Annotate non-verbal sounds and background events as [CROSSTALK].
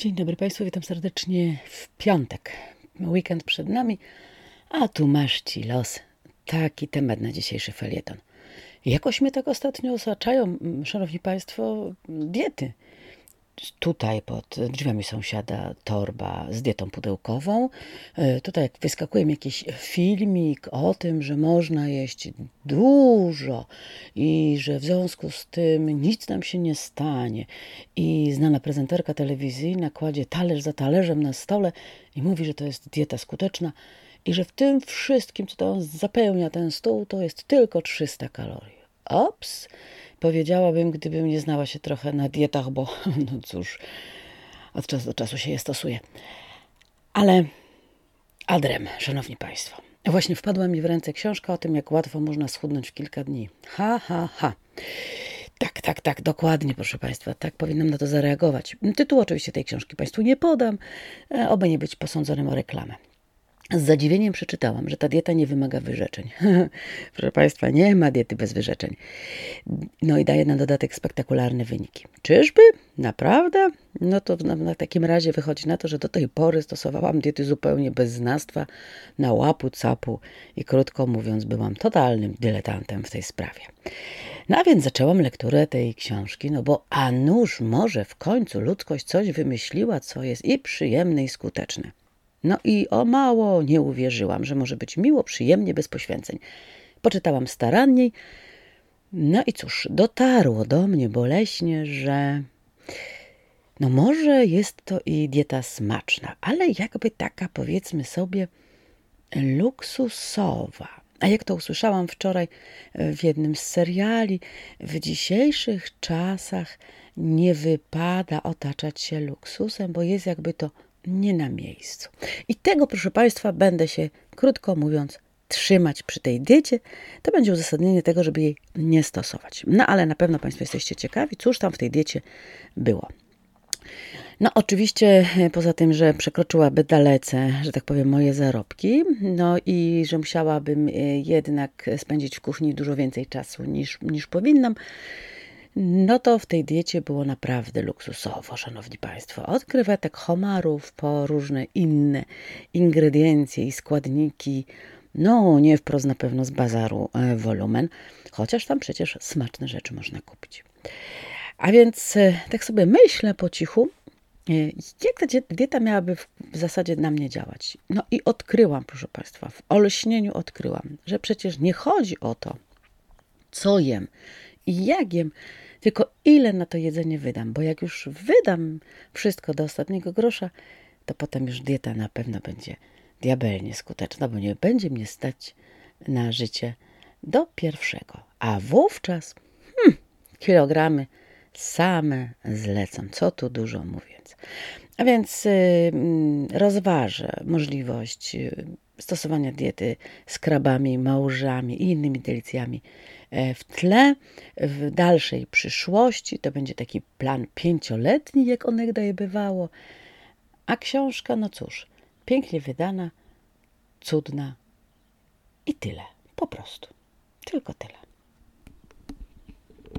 Dzień dobry Państwu, witam serdecznie w piątek. Weekend przed nami, a tu masz ci los. Taki temat na dzisiejszy felieton. Jakoś mnie tak ostatnio osaczają, szanowni Państwo, diety tutaj pod drzwiami sąsiada torba z dietą pudełkową. E, tutaj wyskakuje mi jakiś filmik o tym, że można jeść dużo i że w związku z tym nic nam się nie stanie. I znana prezenterka telewizyjna kładzie talerz za talerzem na stole i mówi, że to jest dieta skuteczna i że w tym wszystkim, co tam zapełnia ten stół, to jest tylko 300 kalorii. Ops! Powiedziałabym, gdybym nie znała się trochę na dietach, bo [LAUGHS] no cóż, od czasu do czasu się je stosuje. Ale adrem, szanowni państwo. Właśnie wpadła mi w ręce książka o tym, jak łatwo można schudnąć w kilka dni. Ha, ha, ha. Tak, tak, tak, dokładnie, proszę Państwa, tak powinnam na to zareagować. Tytuł oczywiście tej książki Państwu nie podam, e, oby nie być posądzonym o reklamę. Z zadziwieniem przeczytałam, że ta dieta nie wymaga wyrzeczeń. [LAUGHS] Proszę Państwa, nie ma diety bez wyrzeczeń. No i daje na dodatek spektakularne wyniki. Czyżby? Naprawdę? No to na, na, takim razie wychodzi na to, że do tej pory stosowałam diety zupełnie bez znastwa, na łapu, capu i krótko mówiąc byłam totalnym dyletantem w tej sprawie. No a więc zaczęłam lekturę tej książki, no bo a nuż może w końcu ludzkość coś wymyśliła, co jest i przyjemne i skuteczne. No i o mało nie uwierzyłam, że może być miło, przyjemnie, bez poświęceń. Poczytałam staranniej. No i cóż, dotarło do mnie boleśnie, że no może jest to i dieta smaczna, ale jakby taka powiedzmy sobie luksusowa. A jak to usłyszałam wczoraj w jednym z seriali, w dzisiejszych czasach nie wypada otaczać się luksusem, bo jest jakby to nie na miejscu. I tego, proszę Państwa, będę się, krótko mówiąc, trzymać przy tej diecie. To będzie uzasadnienie tego, żeby jej nie stosować. No ale na pewno Państwo jesteście ciekawi, cóż tam w tej diecie było. No, oczywiście, e, poza tym, że przekroczyłaby dalece, że tak powiem, moje zarobki, no i że musiałabym e, jednak spędzić w kuchni dużo więcej czasu niż, niż powinnam, no to w tej diecie było naprawdę luksusowo, szanowni państwo. Od krewetek homarów po różne inne ingrediencje i składniki. No, nie wprost na pewno z bazaru e, wolumen, chociaż tam przecież smaczne rzeczy można kupić. A więc e, tak sobie myślę po cichu, e, jak ta dieta miałaby w zasadzie na mnie działać? No i odkryłam, proszę Państwa, w olśnieniu odkryłam, że przecież nie chodzi o to, co jem i jak jem, tylko ile na to jedzenie wydam, bo jak już wydam wszystko do ostatniego grosza, to potem już dieta na pewno będzie diabelnie skuteczna, bo nie będzie mnie stać na życie do pierwszego. A wówczas hmm, kilogramy same zlecą. Co tu dużo mówiąc. A więc yy, rozważę możliwość y, stosowania diety z krabami, małżami i innymi delicjami w tle. W dalszej przyszłości to będzie taki plan pięcioletni, jak onegdaj bywało. A książka, no cóż, pięknie wydana, cudna i tyle. Po prostu. Tylko tyle.